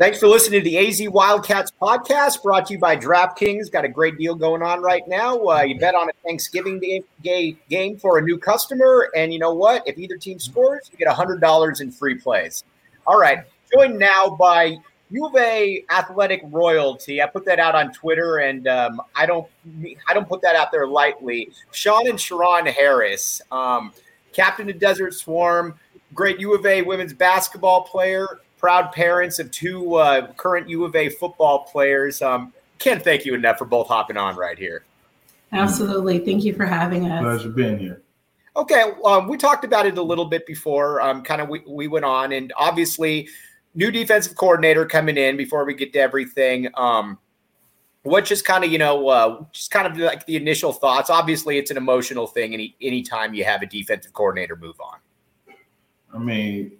Thanks for listening to the AZ Wildcats podcast brought to you by DraftKings. Got a great deal going on right now. Uh, you bet on a Thanksgiving game, game for a new customer. And you know what? If either team scores, you get $100 in free plays. All right. Joined now by U of A athletic royalty. I put that out on Twitter, and um, I don't I don't put that out there lightly. Sean and Cha-Ron Harris, um, captain of Desert Swarm, great U of A women's basketball player proud parents of two uh, current U of A football players. Um, can't thank you enough for both hopping on right here. Absolutely. Thank you for having us. Pleasure being here. Okay, um, we talked about it a little bit before. Um, kind of we, we went on, and obviously, new defensive coordinator coming in. Before we get to everything, um, what just kind of you know, uh, just kind of like the initial thoughts. Obviously, it's an emotional thing. Any anytime you have a defensive coordinator move on. I mean,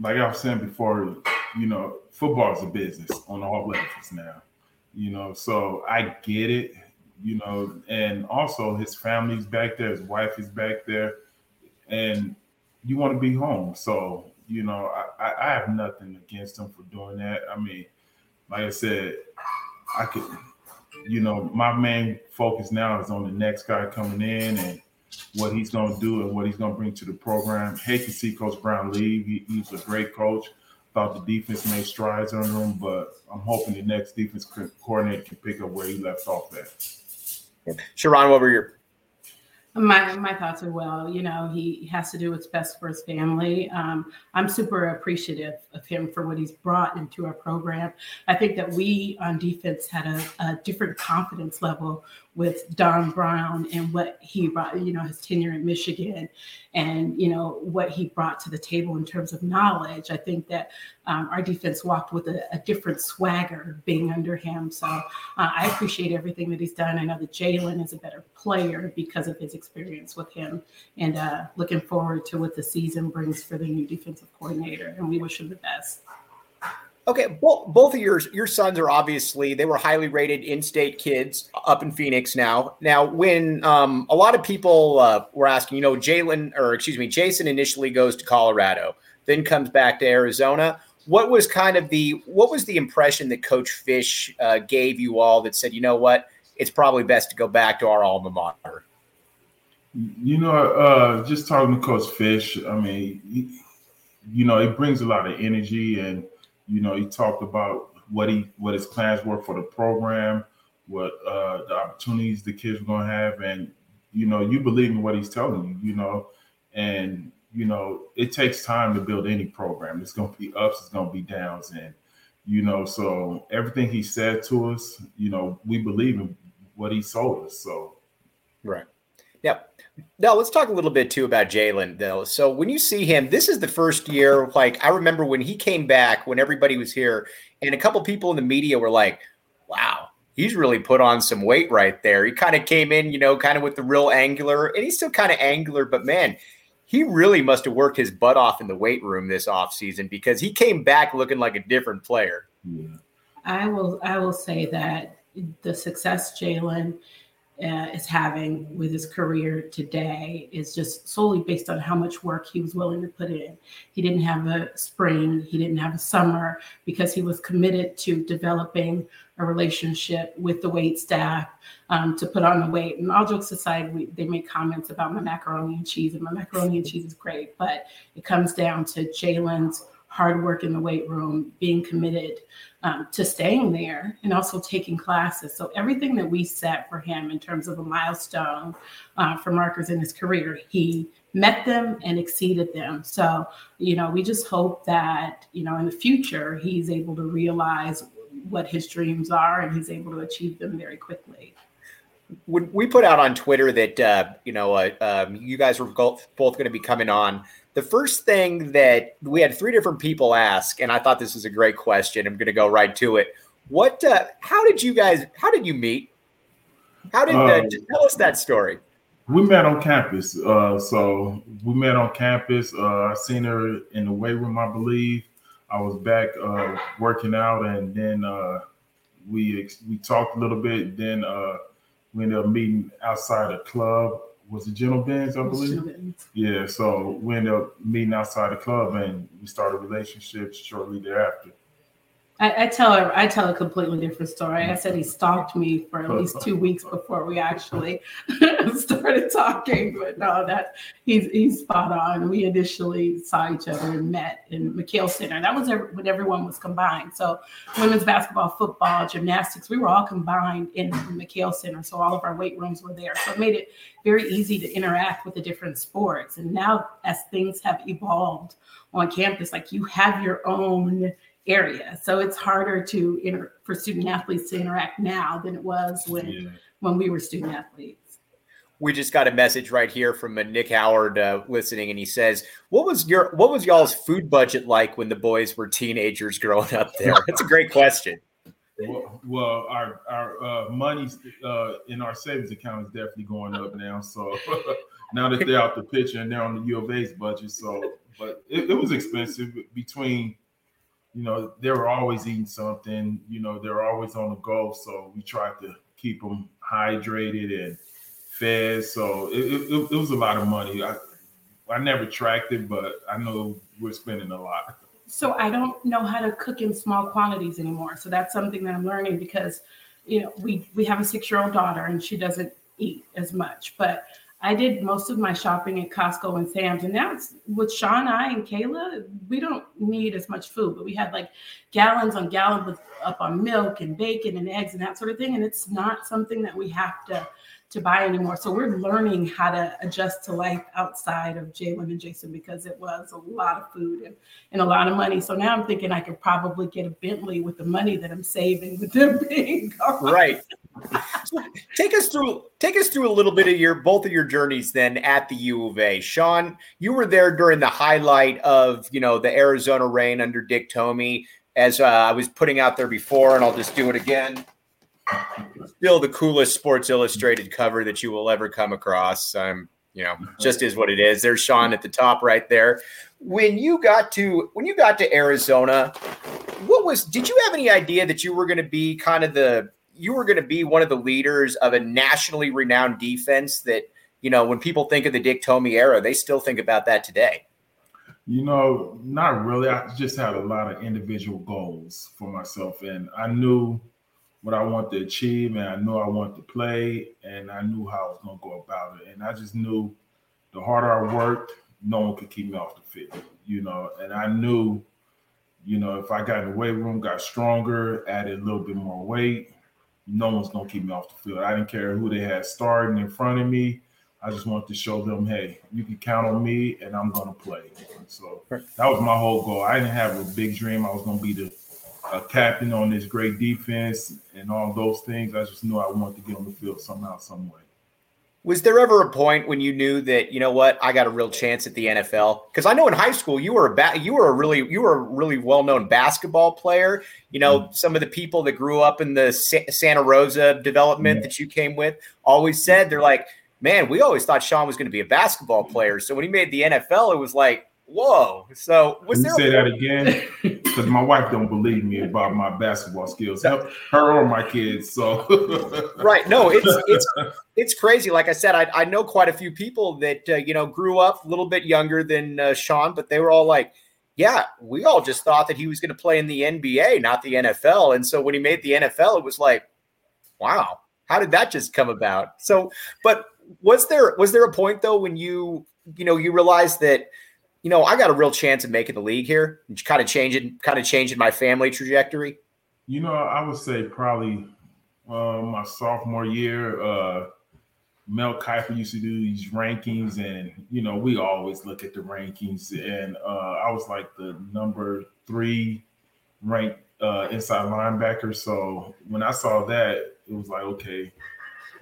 like I was saying before, you know, football is a business on all levels now. You know, so I get it. You know, and also his family's back there, his wife is back there, and you want to be home. So you know, I, I have nothing against him for doing that. I mean, like I said, I could, you know, my main focus now is on the next guy coming in and what he's going to do and what he's going to bring to the program. Hate to see Coach Brown leave. He, he's a great coach. Thought the defense made strides under him, but I'm hoping the next defense coordinator can pick up where he left off at. Cha-Ron, what were your my my thoughts are well. You know, he has to do what's best for his family. Um, I'm super appreciative of him for what he's brought into our program. I think that we on defense had a, a different confidence level with Don Brown and what he brought, you know, his tenure in Michigan and, you know, what he brought to the table in terms of knowledge. I think that um, our defense walked with a, a, different swagger being under him. So uh, I appreciate everything that he's done. I know that Jalen is a better player because of his experience with him and uh, looking forward to what the season brings for the new defensive coordinator. And we wish him the best. Okay, both both of your your sons are obviously they were highly rated in-state kids up in Phoenix now. Now, when um, a lot of people uh, were asking, you know, Jalen or excuse me, Jason initially goes to Colorado, then comes back to Arizona. What was kind of the what was the impression that Coach Fisch uh, gave you all that said, you know what, it's probably best to go back to our alma mater? You know, uh, just talking to Coach Fisch, I mean, you know, it brings a lot of energy and you know, he talked about what he what his plans were for the program, what uh, the opportunities the kids were going to have, and you know, you believe in what he's telling you, you know, and you know, it takes time to build any program. It's going to be ups, it's going to be downs, and you know, so everything he said to us, you know, we believe in what he sold us. So, right. Now, now let's talk a little bit too about Jalen though. So when you see him, this is the first year. Like I remember when he came back, when everybody was here, and a couple people in the media were like, "Wow, he's really put on some weight right there." He kind of came in, you know, kind of with the real angular, and he's still kind of angular, but man, he really must have worked his butt off in the weight room this offseason because he came back looking like a different player. I will I will say that the success Jalen uh, is having with his career today is just solely based on how much work he was willing to put in. He didn't have a spring, he didn't have a summer because he was committed to developing a relationship with the weight staff um, to put on the weight. And all jokes aside, we, they make comments about my macaroni and cheese, and my macaroni and cheese is great, but it comes down to Jalen's hard work in the weight room, being committed um, to staying there, and also taking classes. So everything that we set for him in terms of a milestone uh, for markers in his career, he met them and exceeded them. So, you know, we just hope that, you know, in the future, he's able to realize what his dreams are and he's able to achieve them very quickly. When we put out on Twitter that, uh, you know, uh, um, you guys were both going to be coming on, the first thing that we had three different people ask, and I thought this was a great question. I'm going to go right to it. What, uh, how did you guys, how did you meet? How did, uh, um, tell us that story we met on campus. Uh, so we met on campus. Uh, I seen her in the weight room, I believe. I was back uh, working out, and then uh, we we talked a little bit. Then uh, we ended up meeting outside a club. Was it Gentle Ben's, I believe? Yeah. So we ended up meeting outside the club, and we started relationships shortly thereafter. I, I, tell her I tell a completely different story. I said he stalked me for at least two weeks before we actually started talking. But no, that he's he's spot on. We initially saw each other and met in McKale Center. That was when everyone was combined. So women's basketball, football, gymnastics, we were all combined in the McKale Center. So all of our weight rooms were there. So it made it very easy to interact with the different sports. And now as things have evolved on campus, like you have your own area. So it's harder to inter- for student athletes to interact now than it was when yeah. when we were student athletes. We just got a message right here from uh, Nick Howard uh, listening, and he says, "What was your what was y'all's food budget like when the boys were teenagers growing up there?" That's a great question. Well, well our our uh, money uh, in our savings account is definitely going up now. So now that they're out the picture and they're on the U of A's budget, so but it, it was expensive between you know, they were always eating something. You know, they're always on the go. So we tried to keep them hydrated and fed. So it, it, it was a lot of money. I, I never tracked it, but I know we're spending a lot. So I don't know how to cook in small quantities anymore. So that's something that I'm learning because, you know, we we have a six year old daughter and she doesn't eat as much, but I did most of my shopping at Costco and Sam's, and now it's with Sean, I, and Kayla. We don't need as much food, but we had like gallons on gallons up on milk and bacon and eggs and that sort of thing. And it's not something that we have to to buy anymore. So we're learning how to adjust to life outside of Jalen and Jason because it was a lot of food and, and a lot of money. So now I'm thinking I could probably get a Bentley with the money that I'm saving with them being gone. Right. So take us through take us through a little bit of your both of your journeys then at the U of A. Sean, you were there during the highlight of you know the Arizona reign under Dick Tomey. As uh, I was putting out there before, and I'll just do it again still the coolest Sports Illustrated cover that you will ever come across. I'm, you know, just is what it is. There's Sean at the top right there. When you got to when you got to Arizona, what was did you have any idea that you were going to be kind of the you were going to be one of the leaders of a nationally renowned defense that, you know, when people think of the Dick Tomey era, they still think about that today? You know, not really. I just had a lot of individual goals for myself and I knew what I want to achieve, and I knew I wanted to play, and I knew how I was going to go about it. And I just knew the harder I worked, no one could keep me off the field, you know. And I knew, you know, if I got in the weight room, got stronger, added a little bit more weight, no one's going to keep me off the field. I didn't care who they had starting in front of me. I just wanted to show them, hey, you can count on me, and I'm going to play. So that was my whole goal. I didn't have a big dream. I was going to be the captain on this great defense and all those things. I just knew I wanted to get on the field somehow, some way. Was there ever a point when you knew that you know what I got a real chance at the NFL? Because I know in high school you were a ba- you were a really you were a really well known basketball player. You know mm-hmm. some of the people that grew up in the Sa- Santa Rosa development mm-hmm. that you came with always said they're like, man, we always thought Sean was going to be a basketball player. So when he made the NFL, it was like, whoa. So was Can you say that again? because my wife don't believe me about my basketball skills, her, her or my kids. So right, no, it's it's it's crazy. Like I said, I, I know quite a few people that uh, you know grew up a little bit younger than uh, Sean, but they were all like, "Yeah, we all just thought that he was going to play in the NBA, not the NFL." And so when he made the NFL, it was like, "Wow, how did that just come about?" So, but was there was there a point though when you you know you realized that you know, I got a real chance of making the league here kind of changing, kind of changing my family trajectory? You know, I would say probably uh, my sophomore year. Uh, Mel Kiper used to do these rankings, and you know, we always look at the rankings. And uh, I was like the number three ranked uh, inside linebacker. So when I saw that, it was like, okay,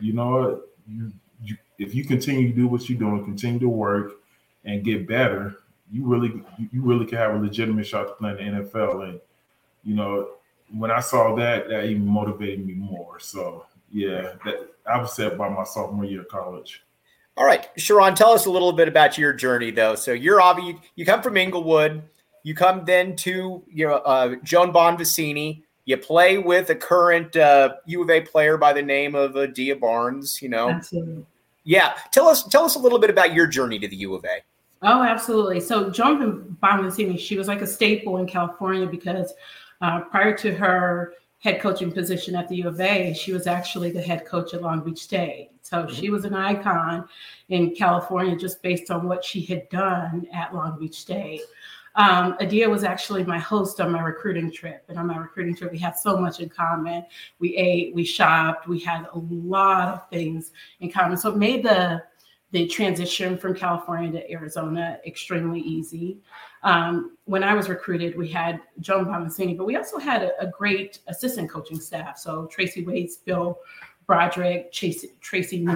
you know what? You, you, if you continue to do what you're doing, continue to work and get better, you really you really can have a legitimate shot to play in the NFL. And you know, when I saw that, that even motivated me more. So yeah, that I was set by my sophomore year of college. All right, Cha-Ron, tell us a little bit about your journey, though. So you're obviously you come from Inglewood, you come then to you know uh, Joan Bonvicini. You play with a current uh, U of A player by the name of uh, Dia Barnes. You know, Absolutely. yeah. Tell us tell us a little bit about your journey to the U of A. Oh, absolutely. So Joan Bonvicini, she was like a staple in California because uh, prior to her head coaching position at the U of A, she was actually the head coach at Long Beach State. So mm-hmm. she was an icon in California just based on what she had done at Long Beach State. Um, Adia was actually my host on my recruiting trip. And on my recruiting trip, we had so much in common. We ate, we shopped, we had a lot of things in common. So it made the the transition from California to Arizona extremely easy. Um, when I was recruited, we had Joan Bonvicini, but we also had a, a, great assistant coaching staff. So Tracy Waits, Bill Broderick, Tracy, Tracy.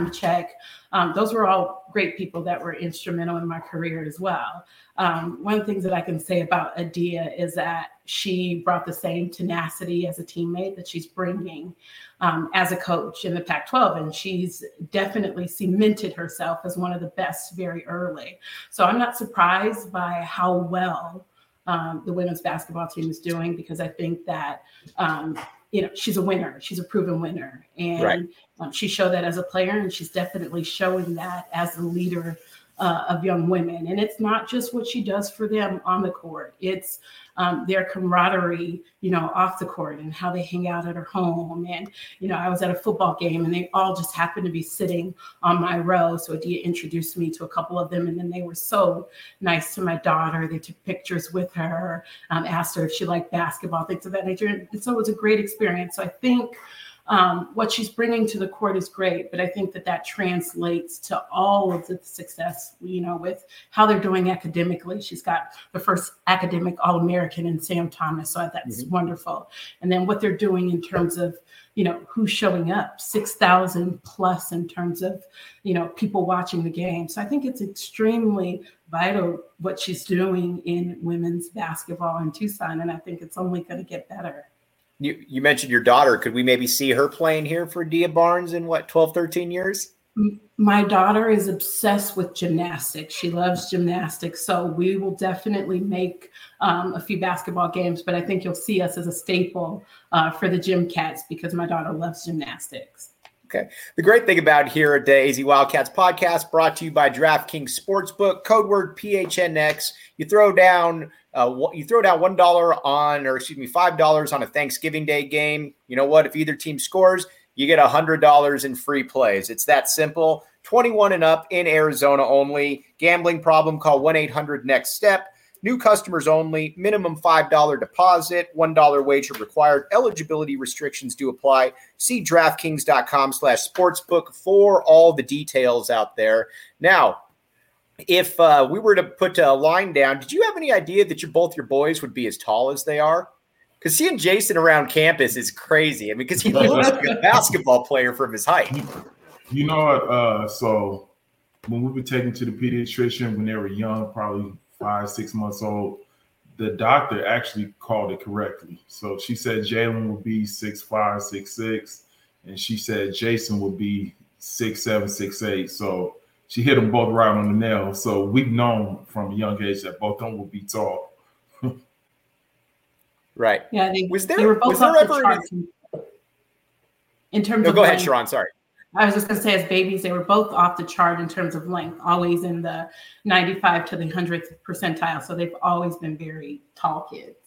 Um, those were all great people that were instrumental in my career as well. Um, one of the things that I can say about Adia is that she brought the same tenacity as a teammate that she's bringing um, as a coach in the Pac 12. And she's definitely cemented herself as one of the best very early. So I'm not surprised by how well um, the women's basketball team is doing because I think that um, you know she's a winner she's a proven winner and right. um, she showed that as a player and she's definitely showing that as a leader uh, of young women and it's not just what she does for them on the court it's um, their camaraderie, you know, off the court and how they hang out at her home. And, you know, I was at a football game and they all just happened to be sitting on my row. So Adia introduced me to a couple of them. And then they were so nice to my daughter. They took pictures with her, um, asked her if she liked basketball, things of that nature. And so it was a great experience. So I think um, what she's bringing to the court is great, but I think that that translates to all of the success, you know, with how they're doing academically. She's got the first academic All American in Sam Thomas, so that's mm-hmm. wonderful. And then what they're doing in terms of, you know, who's showing up, 6,000 plus in terms of, you know, people watching the game. So I think it's extremely vital what she's doing in women's basketball in Tucson, and I think it's only going to get better you, you mentioned your daughter. Could we maybe see her playing here for Dia Barnes in what 12, 13 years? My daughter is obsessed with gymnastics. She loves gymnastics. So we will definitely make um, a few basketball games, but I think you'll see us as a staple uh, for the gym cats because my daughter loves gymnastics. Okay. The great thing about here at the AZ Wildcats podcast, brought to you by DraftKings Sportsbook, code word PHNX. You throw down uh, you throw down one dollar on, or excuse me, five dollars on a Thanksgiving Day game. You know what? If either team scores, you get a hundred dollars in free plays. It's that simple. 21 and up in Arizona only. Gambling problem? Call 1 800 Next Step. New customers only. Minimum $5 deposit. $1 wager required. Eligibility restrictions do apply. See DraftKings.com slash sportsbook for all the details out there. Now, if uh, we were to put a line down, did you have any idea that your both your boys would be as tall as they are? Because seeing Jason around campus is crazy. I mean, because he looks like a basketball player from his height. You know what? Uh, so when we were taken to the pediatrician when they were young, probably five, six months old, the doctor actually called it correctly. So she said Jalen would be six five, six six, and she said Jason would be six seven, six eight. So she hit them both right on the nail. So we've known from a young age that both of them will be tall. right. Yeah. They, was there, they were both off the charts in, in terms no, of. Go ahead, Cha-Ron. Sorry. I was just going to say, as babies, they were both off the chart in terms of length, always in the 95 to the 100th percentile. So they've always been very tall kids.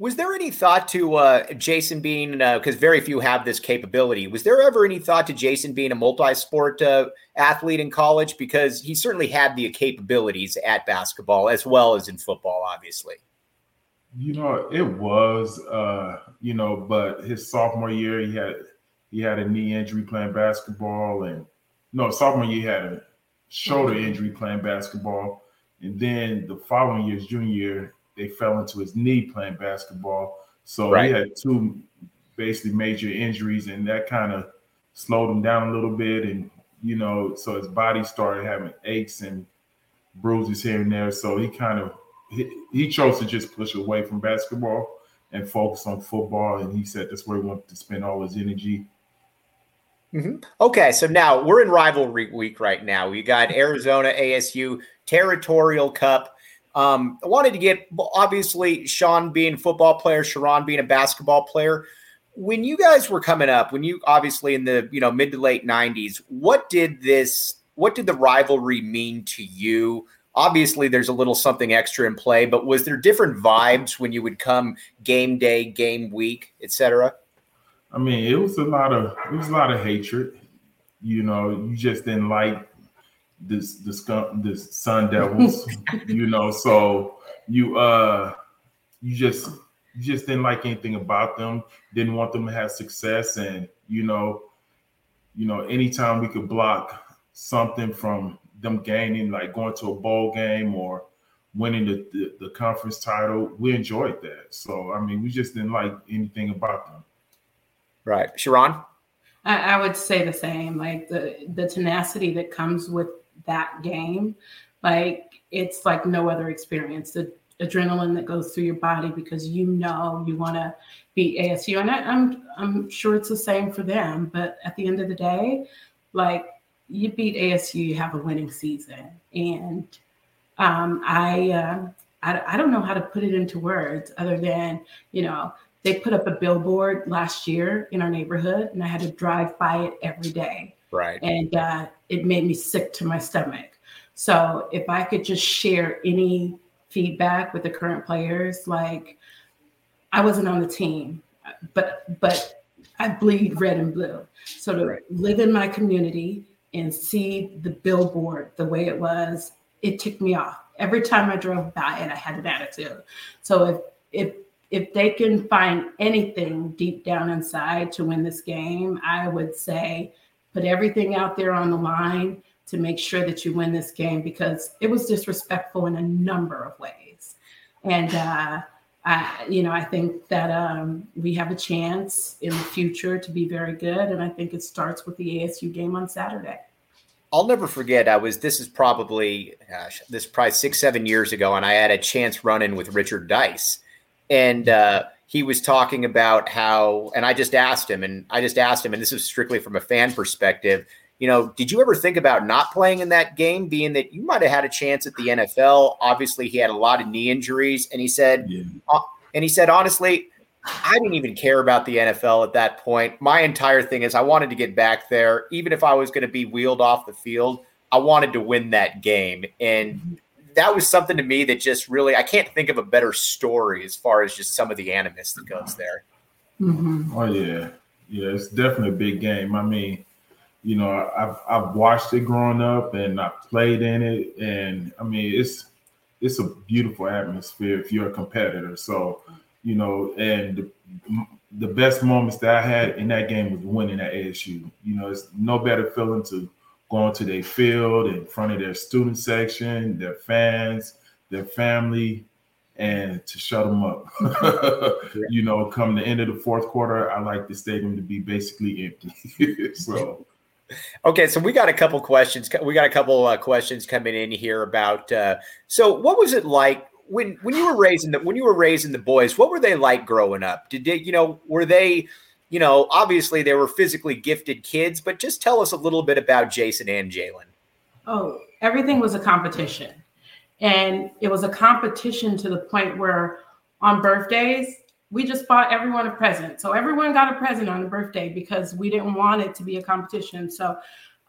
Was there any thought to uh, Jason being because uh, very few have this capability? Was there ever any thought to Jason being a multi-sport uh, athlete in college? Because he certainly had the capabilities at basketball as well as in football, obviously. You know, it was, uh, you know, but his sophomore year, he had he had a knee injury playing basketball, and no, sophomore year he had a shoulder mm-hmm. injury playing basketball, and then the following year's junior year, they fell into his knee playing basketball. So right. he had two basically major injuries, and that kind of slowed him down a little bit. And you know, so his body started having aches and bruises here and there. So he kind of he, he chose to just push away from basketball and focus on football. And he said that's where he wanted to spend all his energy. Mm-hmm. Okay, so now we're in rivalry week right now. We got Arizona ASU Territorial Cup. Um, I wanted to get obviously Sean being football player, Cha-Ron being a basketball player. When you guys were coming up, when you obviously in the you know mid to late '90s, what did this? What did the rivalry mean to you? Obviously, there's a little something extra in play, but was there different vibes when you would come game day, game week, etc.? I mean, it was a lot of it was a lot of hatred. You know, you just didn't like this the skunk the Sun Devils, you know. So you uh you just you just didn't like anything about them, didn't want them to have success, and you know, you know, anytime we could block something from them gaining, like going to a bowl game or winning the, the, the conference title, we enjoyed that. So I mean, we just didn't like anything about them. Right, Cha-Ron. I, I would say the same. Like the the tenacity that comes with that game, like it's like no other experience. The adrenaline that goes through your body because you know you want to beat ASU, and I, I'm I'm sure it's the same for them. But at the end of the day, like you beat ASU, you have a winning season, and um, I, uh, I I don't know how to put it into words other than you know they put up a billboard last year in our neighborhood, and I had to drive by it every day. Right. And uh, it made me sick to my stomach. So if I could just share any feedback with the current players, like I wasn't on the team, but but I bleed red and blue. So to live in my community and see the billboard the way it was, it ticked me off. Every time I drove by it, I had an attitude. So if if if they can find anything deep down inside to win this game, I would say put everything out there on the line to make sure that you win this game because it was disrespectful in a number of ways. And, uh, I, you know, I think that um, we have a chance in the future to be very good. And I think it starts with the ASU game on Saturday. I'll never forget. I was, this is probably, gosh, this is probably six, seven years ago, and I had a chance running with Richard Dice. And, uh, he was talking about how, and I just asked him, and I just asked him, and this is strictly from a fan perspective. You know, did you ever think about not playing in that game, being that you might have had a chance at the NFL? Obviously, he had a lot of knee injuries, and he said, yeah. uh, and he said, honestly, I didn't even care about the NFL at that point. My entire thing is I wanted to get back there, even if I was going to be wheeled off the field. I wanted to win that game, and mm-hmm that was something to me that just really I can't think of a better story as far as just some of the animus that goes there. Mm-hmm. Oh yeah, yeah, it's definitely a big game. I mean, you know, I've I've watched it growing up and I played in it, and I mean, it's it's a beautiful atmosphere if you're a competitor. So, you know, and the, the best moments that I had in that game was winning at ASU. You know, it's no better feeling to going to their field in front of their student section, their fans, their family, and to shut them up. you know, come the end of the fourth quarter, I like the stadium to be basically empty. so. Okay, so we got a couple questions. We got a couple uh, questions coming in here about. Uh, so, what was it like when when you were raising the when you were raising the boys? What were they like growing up? Did they, you know, were they you know, obviously they were physically gifted kids, but just tell us a little bit about Jason and Jalen. Oh, everything was a competition. And it was a competition to the point where on birthdays, we just bought everyone a present. So everyone got a present on a birthday because we didn't want it to be a competition. So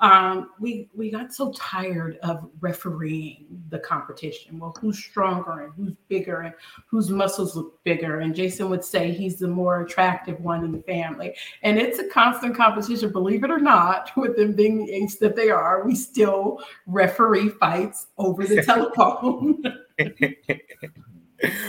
um, we we got so tired of refereeing the competition. Well, who's stronger and who's bigger and whose muscles look bigger? And Jason would say he's the more attractive one in the family. And it's a constant competition, believe it or not, with them being the age that they are. We still referee fights over the telephone.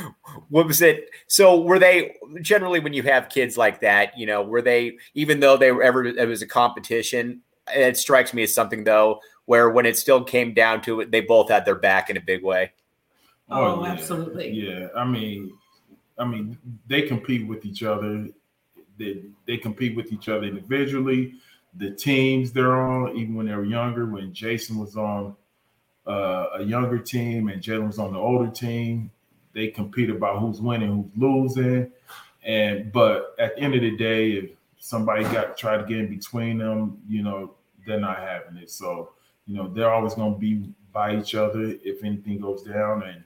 what was it? So were they generally when you have kids like that, you know, were they even though they were ever it was a competition, it strikes me as something though where when it still came down to it, they both had their back in a big way. Oh, oh yeah. absolutely. Yeah. I mean, I mean, they compete with each other. They they compete with each other individually. The teams they're on, even when they were younger, when Jason was on uh, a younger team and Jalen was on the older team, they compete about who's winning, who's losing. And but at the end of the day, if somebody got try to get in between them, you know, they're not having it. So, you know, they're always gonna be by each other if anything goes down. And,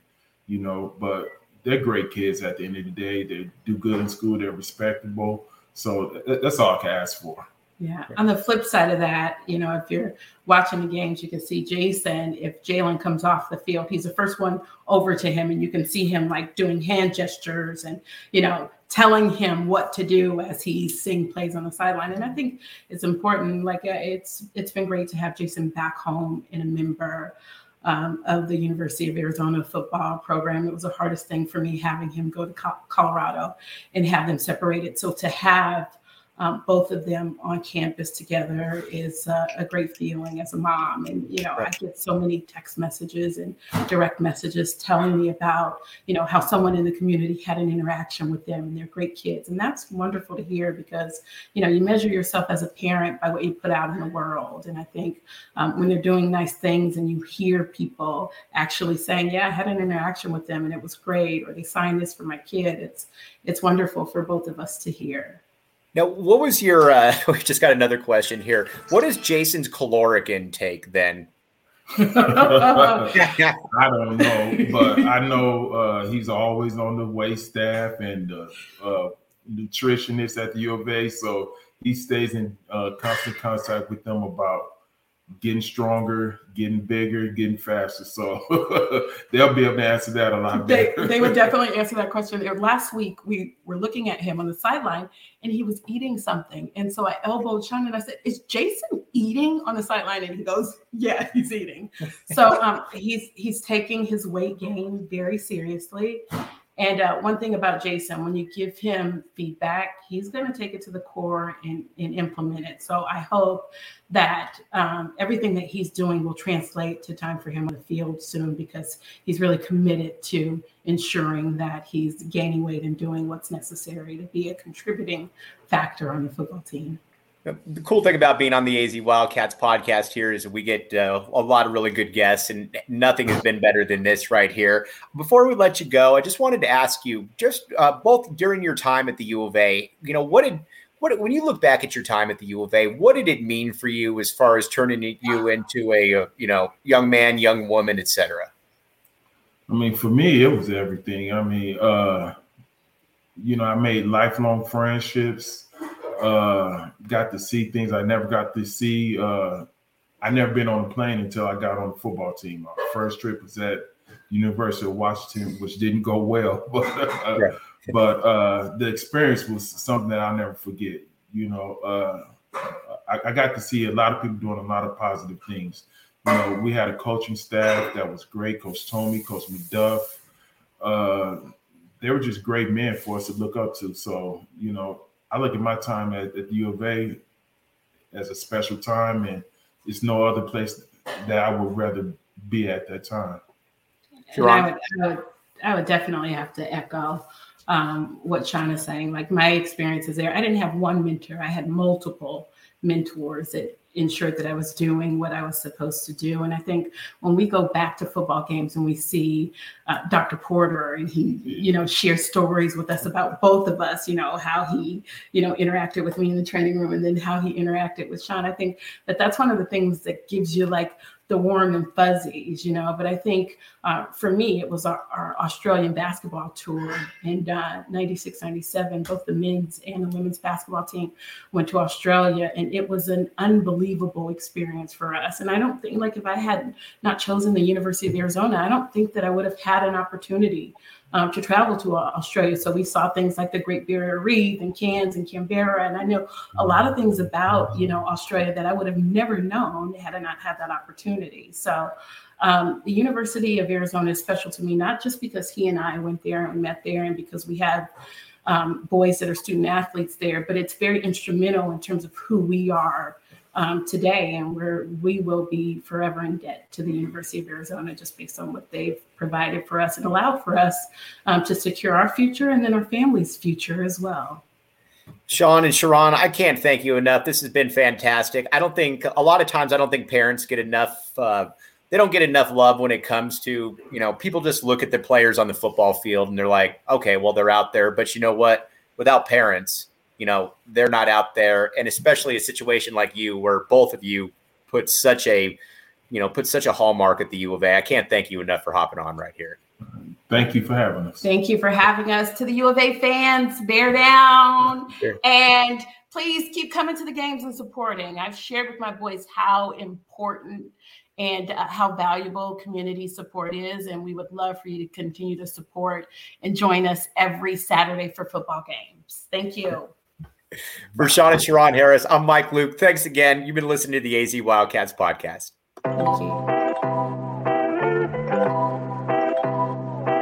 you know, but they're great kids at the end of the day. They do good in school, they're respectable. So that's all I can ask for. Yeah. On the flip side of that, you know, if you're watching the games, you can see Jason. If Jalen comes off the field, he's the first one over to him, and you can see him like doing hand gestures and, you know, telling him what to do as he's seeing plays on the sideline. And I think it's important. Like uh, it's it's been great to have Jason back home and a member um, of the University of Arizona football program. It was the hardest thing for me having him go to Colorado and have them separated. So to have um, both of them on campus together is uh, a great feeling as a mom. And, you know, right. I get so many text messages and direct messages telling me about, you know, how someone in the community had an interaction with them and they're great kids. And that's wonderful to hear because, you know, you measure yourself as a parent by what you put out in the world. And I think um, when they're doing nice things and you hear people actually saying, yeah, I had an interaction with them and it was great, or they signed this for my kid, it's, it's wonderful for both of us to hear. Now, what was your? Uh, we just got another question here. What is Jason's caloric intake then? I don't know, but I know uh, he's always on the weight staff and uh, uh, nutritionist at the U of A, so he stays in uh, constant contact with them about getting stronger, getting bigger, getting faster. So they'll be able to answer that a lot better. They, they would definitely answer that question. Last week, we were looking at him on the sideline and he was eating something. And so I elbowed Sean and I said, Is Jason eating on the sideline? And he goes, Yeah, he's eating. so um, he's he's taking his weight gain very seriously. And uh, one thing about Jason, when you give him feedback, he's going to take it to the core and, and implement it. So I hope that um, everything that he's doing will translate to time for him on the field soon because he's really committed to ensuring that he's gaining weight and doing what's necessary to be a contributing factor on the football team. The cool thing about being on the AZ Wildcats podcast here is we get uh, a lot of really good guests, and nothing has been better than this right here. Before we let you go, I just wanted to ask you, just uh, both during your time at the U of A, you know, what did what when you look back at your time at the U of A, what did it mean for you as far as turning you into a uh, you know young man, young woman, etc. I mean, for me, it was everything. I mean, uh, you know, I made lifelong friendships uh, got to see things I never got to see. Uh, I never been on a plane until I got on the football team. Our first trip was at University of Washington, which didn't go well, but uh, yeah. but uh, the experience was something that I'll never forget. You know, uh, I, I, got to see a lot of people doing a lot of positive things. You know, we had a coaching staff that was great. Coach Tomey, Coach MacDuff. Uh, they were just great men for us to look up to. So, you know, I look at my time at, at the U of A as a special time, and it's no other place that I would rather be at that time. And I would, I would, I would definitely have to echo um, what Sean is saying. Like my experiences there, I didn't have one mentor; I had multiple mentors that ensured that I was doing what I was supposed to do. And I think when we go back to football games and we see uh, Dr. Porter and he, you know, shares stories with us about both of us, you know, how he, you know, interacted with me in the training room and then how he interacted with Sean. I think that that's one of the things that gives you like the warm and fuzzies, you know. But I think uh, for me, it was our, our, Australian basketball tour in uh, 96, 97. Both the men's and the women's basketball team went to Australia, and it was an unbelievable experience for us. And I don't think, like, if I had not chosen the University of Arizona, I don't think that I would have had an opportunity um, to travel to uh, Australia. So we saw things like the Great Barrier Reef and Cairns and Canberra. And I know a lot of things about, you know, Australia that I would have never known had I not had that opportunity. So um, the University of Arizona is special to me, not just because he and I went there and met there and because we have um, boys that are student athletes there, but it's very instrumental in terms of who we are um, today, and we're we will be forever in debt to the University of Arizona just based on what they've provided for us and allowed for us um, to secure our future and then our family's future as well. Sean and Cha-Ron, I can't thank you enough. This has been fantastic. I don't think a lot of times I don't think parents get enough. Uh, they don't get enough love when it comes to you know people just look at the players on the football field and they're like, okay, well they're out there, but you know what? Without parents, you know they're not out there and especially a situation like you where both of you put such a you know put such a hallmark at the u of a i can't thank you enough for hopping on right here thank you for having us thank you for having us to the u of a fans bear down sure. and please keep coming to the games and supporting i've shared with my boys how important and uh, how valuable community support is. And we would love for you to continue to support and join us every Saturday for football games. Thank you. For Sean and Cha-Ron Harris, I'm Mike Luke. Thanks again. You've been listening to the AZ Wildcats podcast.